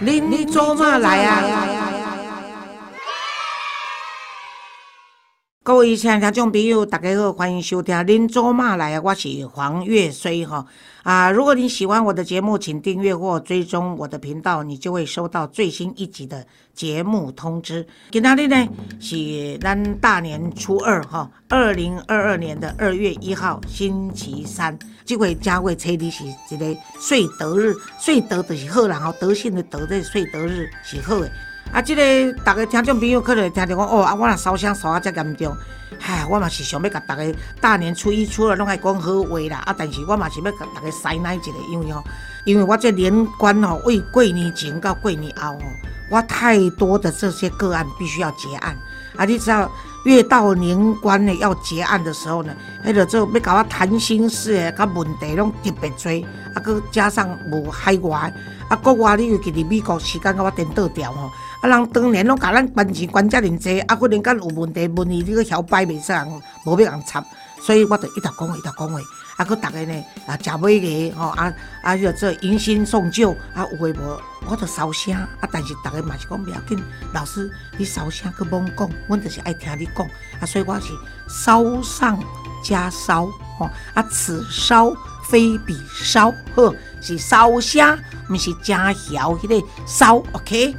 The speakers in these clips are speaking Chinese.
你你做嘛来呀？各位亲爱听众朋友，大家好，欢迎收听《恁做嘛来》，我是黄月水哈啊！如果你喜欢我的节目，请订阅或追踪我的频道，你就会收到最新一集的节目通知。今天呢是咱大年初二哈，二零二二年的二月一号星期三，这回加位初二是一个岁德日，岁德就是好人吼，德性的德这岁德日是好的。啊，即个逐个听众朋友可能会听着讲哦，啊，我若烧香烧啊遮严重，嗨，我嘛是想要甲逐个大年初一、初二拢爱讲好话啦。啊，但是我嘛是要甲逐个塞奶一个，因为吼，因为我这年关吼，为过年前到过年后吼，我太多的这些个案必须要结案。啊，你知道越到年关呢要结案的时候呢，迄个做要甲我谈心事的，甲问题拢特别多，啊，佮加上无海外，啊，国外你尤其伫美国时间甲我颠倒掉吼。啊，人当年拢甲咱关钱关遮尔济，啊，忽然间有问题问伊，你个晓摆袂使人，无要人插，所以我就一直讲话，一直讲话，啊，佮逐个呢啊，食尾个吼，啊啊，就做迎新送旧，啊，有诶无，我就烧声，啊，但是逐个嘛是讲不要紧，老师你烧声佮罔讲，阮就是爱听你讲，啊，所以我是烧上加烧，吼，啊，此烧非彼烧，呵，是烧声，毋是加晓迄个烧，OK。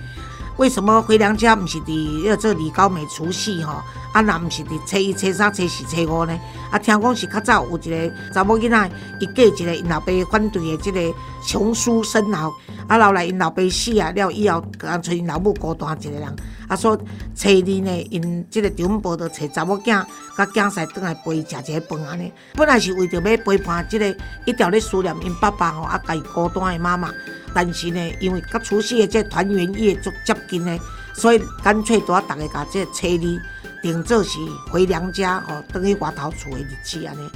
为什么回娘家毋是伫要做李高美除夕吼？啊，那毋是伫初一、初三、初四、初五呢？啊，听讲是较早有一个查某囡仔，伊嫁一个因老爸反对的即个穷书生后，啊，后来因老爸死啊了以后，干脆因老母孤单一个人。啊，说初二呢，因即个长辈就找查某囝，甲囝婿倒来陪伊食一个饭安尼。本来是为着要陪伴即个一条咧思念因爸爸吼，啊，家己孤单的妈妈。但是呢，因为甲除夕的这团圆夜足接近呢，所以干脆都要大家甲这初二定做是回娘家吼，等于外头厝的日子安尼。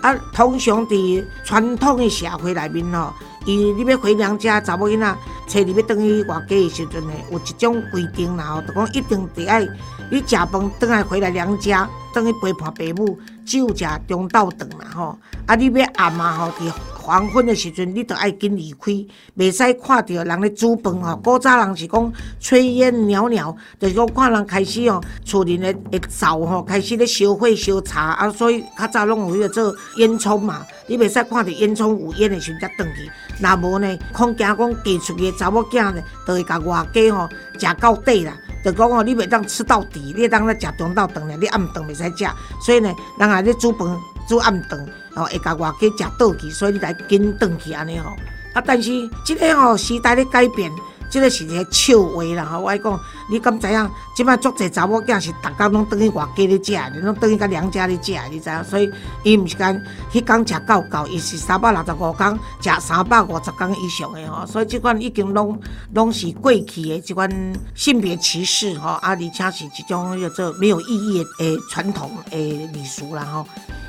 啊，通常伫传统的社会内面吼，伊你要回娘家，查某囡仔初二要等于外家的时阵呢，有一种规定啦吼，就讲一定得爱你食饭等来回来娘家，等于陪伴爸母，只有食中昼顿啦吼。啊，你要暗嘛吼伫。黄昏的时阵，你着爱紧离开，袂使看到人咧煮饭吼。古早人是讲炊烟袅袅，就是讲看人开始吼，厝里咧会灶吼，开始咧烧火烧柴啊，所以较早拢有迄个做烟囱嘛。你袂使看到烟囱有烟的时阵才转去，若无呢，恐惊讲嫁出去查某囝呢，就会甲外家吼食到底啦。就讲吼，你袂当吃到底，你当咧食中昼顿咧，你暗顿袂使食。所以呢，人也咧煮饭煮暗顿。哦，会甲外家食倒去，所以你来紧顿去安尼吼。啊，但是即个吼时代咧改变，即个是一个笑话啦吼。我讲，你敢知影？即摆足侪查某囝是逐工拢等于外家咧食，拢等于甲娘家咧食，你知影？所以伊毋是讲迄工食够够，伊是三百六十五工食三百五十工以上的吼。所以即款已经拢拢是过去诶即款性别歧视吼，啊，而且是一种叫做没有意义诶传统诶礼俗啦吼。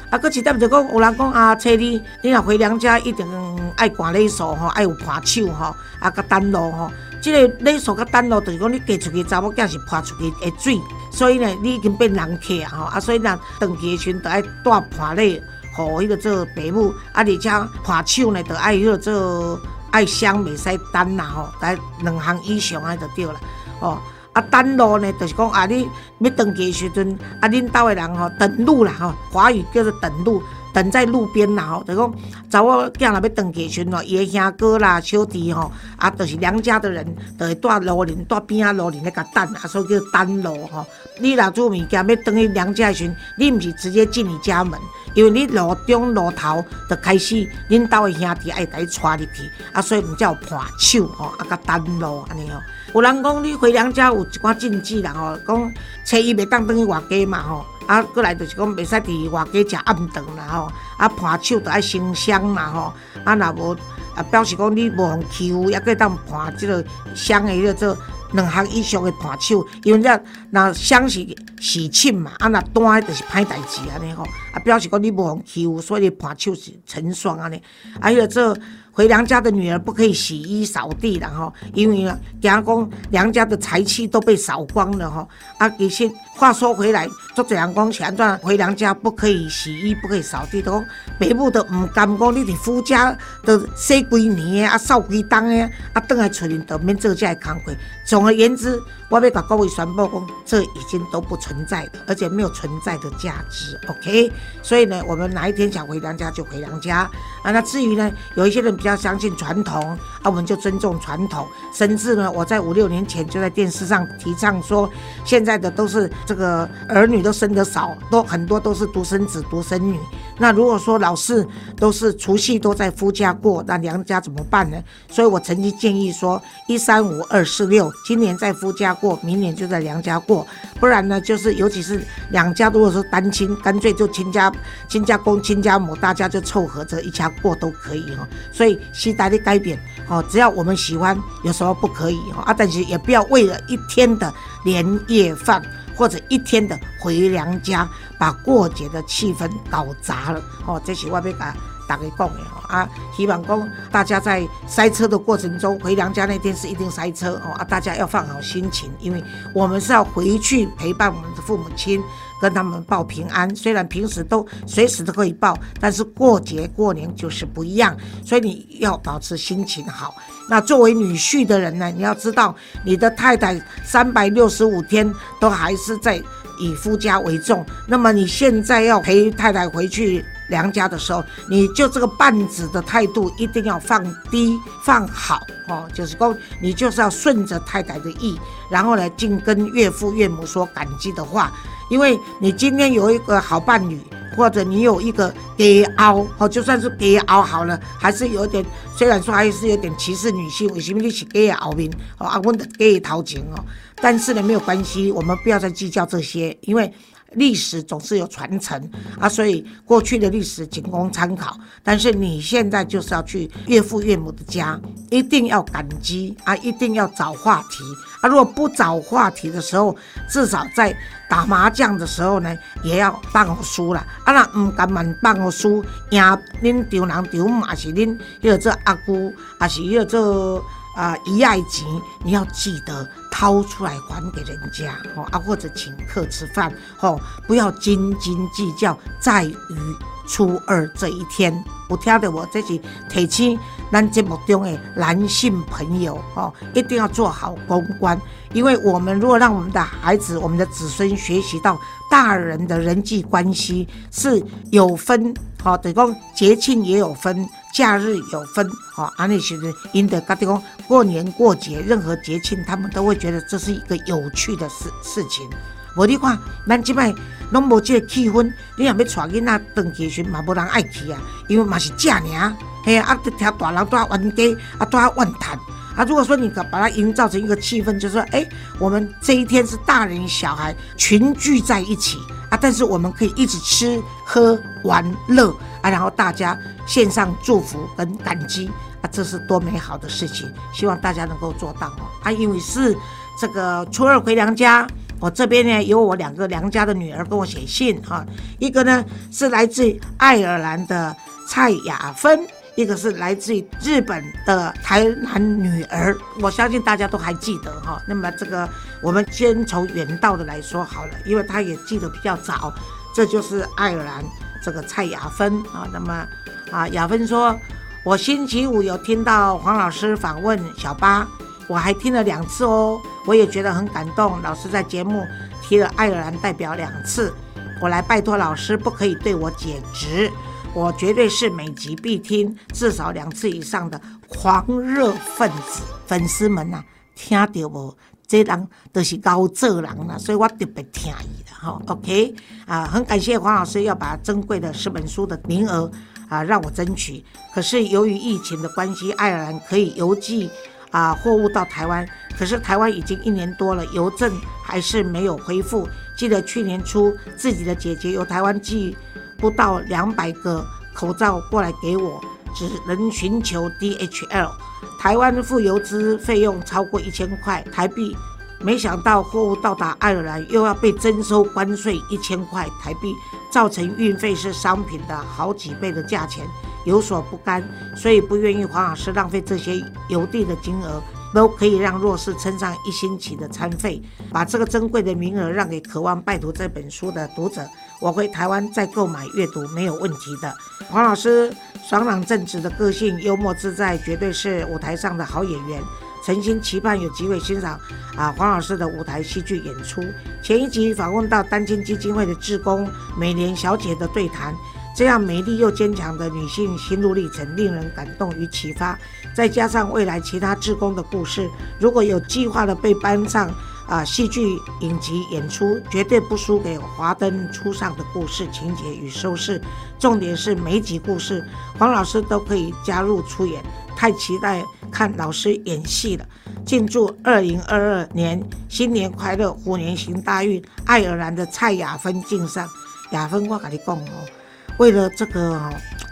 啊，搁一点就讲，有人讲啊，初二你若回娘家，一定爱挂礼数吼，爱有伴手吼，啊，甲单路吼。即个礼数甲单路，就是讲你嫁出去查某囝是泼出去的水，所以呢，你已经变人客啊吼。啊，所以人登记时阵，就爱带伴礼，互迄个做爸母。啊，而且伴手呢，就爱迄个做爱香，袂使单啦吼，来两项以上啊，就对啦，哦。啊，等路呢，就是讲啊，你要登记时阵，啊，恁兜的人吼等路啦吼，华语叫做等路，等在路边啦吼，就讲查某囝若要登记时阵吼，伊的兄哥啦、小弟吼，啊，就是娘家的人，就会带路人、带边仔路人咧甲等，啊，所以叫等路吼。你若做物件要登去娘家的时阵，你毋是直接进你家门，因为你路中路头就开始，恁兜的兄弟爱带带入去，啊，所以毋叫伴手吼，啊，甲等路安尼吼。有人讲你回娘家有一寡禁忌啦吼，讲初一袂当等于外家嘛吼，啊，过来就是讲袂使伫外家食暗顿啦吼，啊，伴手着爱生香嘛吼，啊，若无啊表示讲你无互欺负，也可以当伴即个香的叫做两项以上的伴手，因为这若香是喜庆嘛，啊，若单就是歹代志安尼吼，啊，表示讲你无互欺负，所以伴手是成双安尼，啊，迄个做。回娘家的女儿不可以洗衣扫地了哈，因为讲公娘家的财气都被扫光了哈。啊，给先话说回来，做这样讲，前段回娘家不可以洗衣，不可以扫地，都北部都唔甘讲，你伫夫家都洗几年啊，扫几冬的，啊，等来出面都免做这些工课。总而言之，我要甲各位宣布讲，这已经都不存在的，而且没有存在的价值。OK，所以呢，我们哪一天想回娘家就回娘家啊。那至于呢，有一些人比较相信传统啊，我们就尊重传统。甚至呢，我在五六年前就在电视上提倡说，现在的都是这个儿女都生得少，都很多都是独生子、独生女。那如果说老是都是除夕都在夫家过，那娘家怎么办呢？所以我曾经建议说，一三五二四六。今年在夫家过，明年就在娘家过，不然呢，就是尤其是两家如果说单亲，干脆就亲家亲家公亲家母，大家就凑合着一家过都可以哈。所以时代的改变哦，只要我们喜欢，有什么不可以哈？啊，但是也不要为了一天的年夜饭或者一天的回娘家，把过节的气氛搞砸了哦。这是我要讲。打给讲的啊，希望讲大家在塞车的过程中回娘家那天是一定塞车哦啊，大家要放好心情，因为我们是要回去陪伴我们的父母亲，跟他们报平安。虽然平时都随时都可以报，但是过节过年就是不一样，所以你要保持心情好。那作为女婿的人呢，你要知道你的太太三百六十五天都还是在以夫家为重，那么你现在要陪太太回去。娘家的时候，你就这个半子的态度一定要放低放好哦，就是说你就是要顺着太太的意，然后呢，尽跟岳父岳母说感激的话，因为你今天有一个好伴侣，或者你有一个给熬哦，就算是给熬好了，还是有点，虽然说还是有点歧视女性，为什么你是给熬面哦，阿温的给掏钱哦，但是呢没有关系，我们不要再计较这些，因为。历史总是有传承啊，所以过去的历史仅供参考。但是你现在就是要去岳父岳母的家，一定要感激啊，一定要找话题啊。如果不找话题的时候，至少在打麻将的时候呢，也要帮我输了啊。那唔敢问帮我输，赢恁丢人丢嘛是恁要做阿姑，还是要做？啊，一爱钱你要记得掏出来还给人家哦，啊或者请客吃饭哦，不要斤斤计较，在于初二这一天。有听到我这是提醒咱节目中的男性朋友哦，一定要做好公关，因为我们如果让我们的孩子、我们的子孙学习到大人的人际关系是有分，好，等于节庆也有分。假日有分，哦，安利其实因得家己讲过年过节，任何节庆，他们都会觉得这是一个有趣的事事情。我你看，咱即摆拢无这个气氛，你若要带囡仔登记时，嘛无人爱去啊，因为嘛是假年，嘿啊，啊，听大人都要玩家，啊，都要玩谈。啊，如果说你把它营造成一个气氛，就是说，哎，我们这一天是大人小孩群聚在一起啊，但是我们可以一起吃喝玩乐啊，然后大家。献上祝福跟感激啊，这是多美好的事情！希望大家能够做到哦。啊，因为是这个初二回娘家，我这边呢有我两个娘家的女儿跟我写信哈，一个呢是来自爱尔兰的蔡雅芬，一个是来自于日本的台南女儿。我相信大家都还记得哈。那么这个我们先从远道的来说好了，因为她也记得比较早，这就是爱尔兰这个蔡雅芬啊。那么。啊，雅芬说：“我星期五有听到黄老师访问小八，我还听了两次哦，我也觉得很感动。老师在节目提了爱尔兰代表两次，我来拜托老师，不可以对我解职，我绝对是每集必听，至少两次以上的狂热分子粉丝们呐，听到不？这人都是高做人啦，所以我特别听伊的哈。OK，啊，很感谢黄老师要把珍贵的十本书的名额。”啊，让我争取。可是由于疫情的关系，爱尔兰可以邮寄啊货物到台湾，可是台湾已经一年多了，邮政还是没有恢复。记得去年初，自己的姐姐由台湾寄不到两百个口罩过来给我，只能寻求 DHL。台湾付邮资费用超过一千块台币。没想到货物到达爱尔兰又要被征收关税一千块台币，造成运费是商品的好几倍的价钱。有所不甘，所以不愿意黄老师浪费这些邮递的金额。都可以让弱势撑上一星期的餐费，把这个珍贵的名额让给渴望拜读这本书的读者。我回台湾再购买阅读没有问题的。黄老师爽朗正直的个性，幽默自在，绝对是舞台上的好演员。诚心期盼有机会欣赏啊黄老师的舞台戏剧演出。前一集访问到单亲基金会的志工美莲小姐的对谈。这样美丽又坚强的女性心路历程，令人感动与启发。再加上未来其他志工的故事，如果有计划的被搬上啊戏剧影集演出，绝对不输给华灯初上的故事情节与收视。重点是每集故事，黄老师都可以加入出演，太期待看老师演戏了。敬祝二零二二年新年快乐，虎年行大运。爱尔兰的蔡雅芬敬上，雅芬我跟你讲哦。为了这个，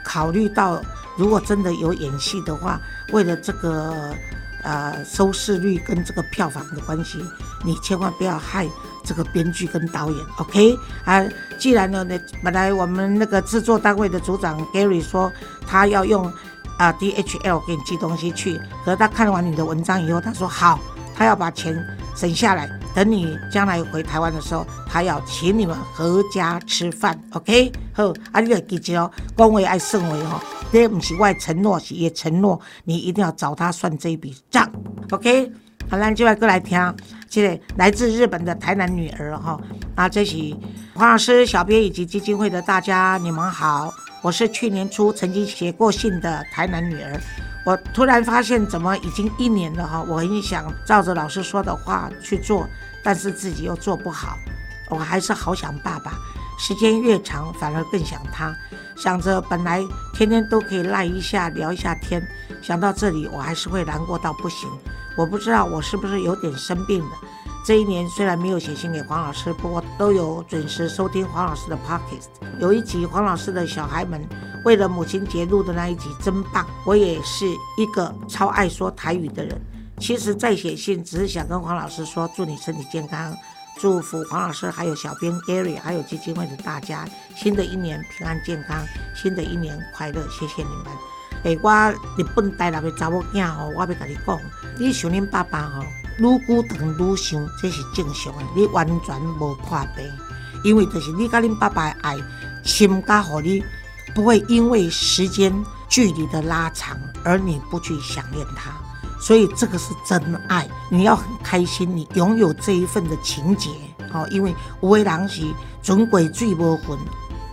考虑到如果真的有演戏的话，为了这个呃收视率跟这个票房的关系，你千万不要害这个编剧跟导演，OK？啊，既然呢，那本来我们那个制作单位的组长 Gary 说他要用啊 DHL 给你寄东西去，可是他看完你的文章以后，他说好，他要把钱省下来。等你将来回台湾的时候，他要请你们合家吃饭，OK？好，啊，你要记住哦，恭维爱盛维哦，这不是外承诺，是也承诺你一定要找他算这一笔账，OK？好，那就要过来听，这个来自日本的台南女儿哈，啊，这是黄老师、小编以及基金会的大家，你们好，我是去年初曾经写过信的台南女儿。我突然发现，怎么已经一年了哈？我很想照着老师说的话去做，但是自己又做不好。我还是好想爸爸，时间越长反而更想他。想着本来天天都可以赖一下聊一下天，想到这里我还是会难过到不行。我不知道我是不是有点生病了。这一年虽然没有写信给黄老师，不过都有准时收听黄老师的 podcast。有一集黄老师的小孩们为了母亲节录的那一集真棒。我也是一个超爱说台语的人。其实再写信只是想跟黄老师说祝你身体健康，祝福黄老师还有小编 Gary 还有基金会的大家新的一年平安健康，新的一年快乐。谢谢你们。诶，我日本大陆的查某囝吼，我要跟你讲，你想恁爸爸吼。愈久长愈想，这是正常的。你完全无破病，因为就是你甲恁爸爸的爱，心加互你，不会因为时间距离的拉长而你不去想念他。所以这个是真爱，你要很开心，你拥有这一份的情节。哦，因为有的人是准鬼最无魂，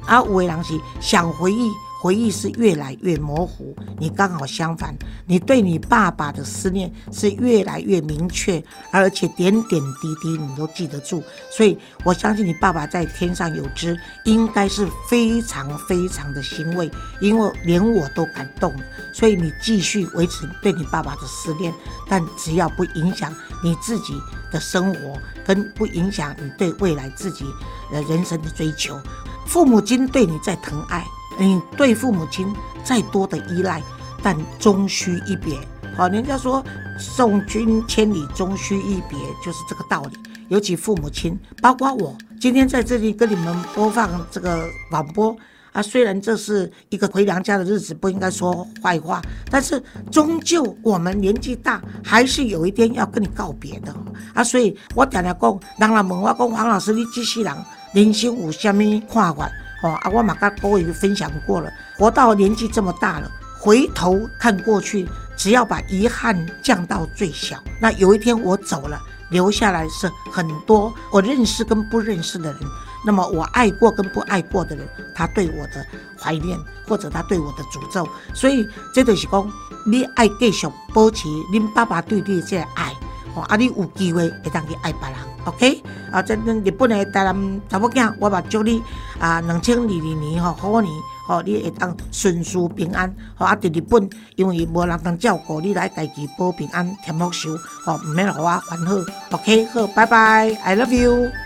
啊，有的人是想回忆。回忆是越来越模糊，你刚好相反，你对你爸爸的思念是越来越明确，而且点点滴滴你都记得住，所以我相信你爸爸在天上有知，应该是非常非常的欣慰，因为连我都感动，所以你继续维持对你爸爸的思念，但只要不影响你自己的生活，跟不影响你对未来自己的人生的追求，父母亲对你在疼爱。你对父母亲再多的依赖，但终须一别。好，人家说送君千里，终须一别，就是这个道理。尤其父母亲，包括我，今天在这里跟你们播放这个广播啊，虽然这是一个回娘家的日子，不应该说坏话，但是终究我们年纪大，还是有一天要跟你告别的啊。所以我常常讲，人来问我讲，黄老师，你这世人人生有什么看法？哦，啊，我马跟各位分享过了，活到年纪这么大了，回头看过去，只要把遗憾降到最小，那有一天我走了，留下来是很多我认识跟不认识的人，那么我爱过跟不爱过的人，他对我的怀念或者他对我的诅咒，所以这就是讲，你爱继续保持你爸爸对你的这爱。啊！你有机会会当去爱别人，OK？啊，在日本的台南查某囝，我嘛祝你啊，两千二二年吼，好年，吼你会当顺遂平安。吼啊，伫日本因为无人当照顾，你来家己保平安，添福寿，吼，毋免互我烦恼。OK，好，拜拜，I love you。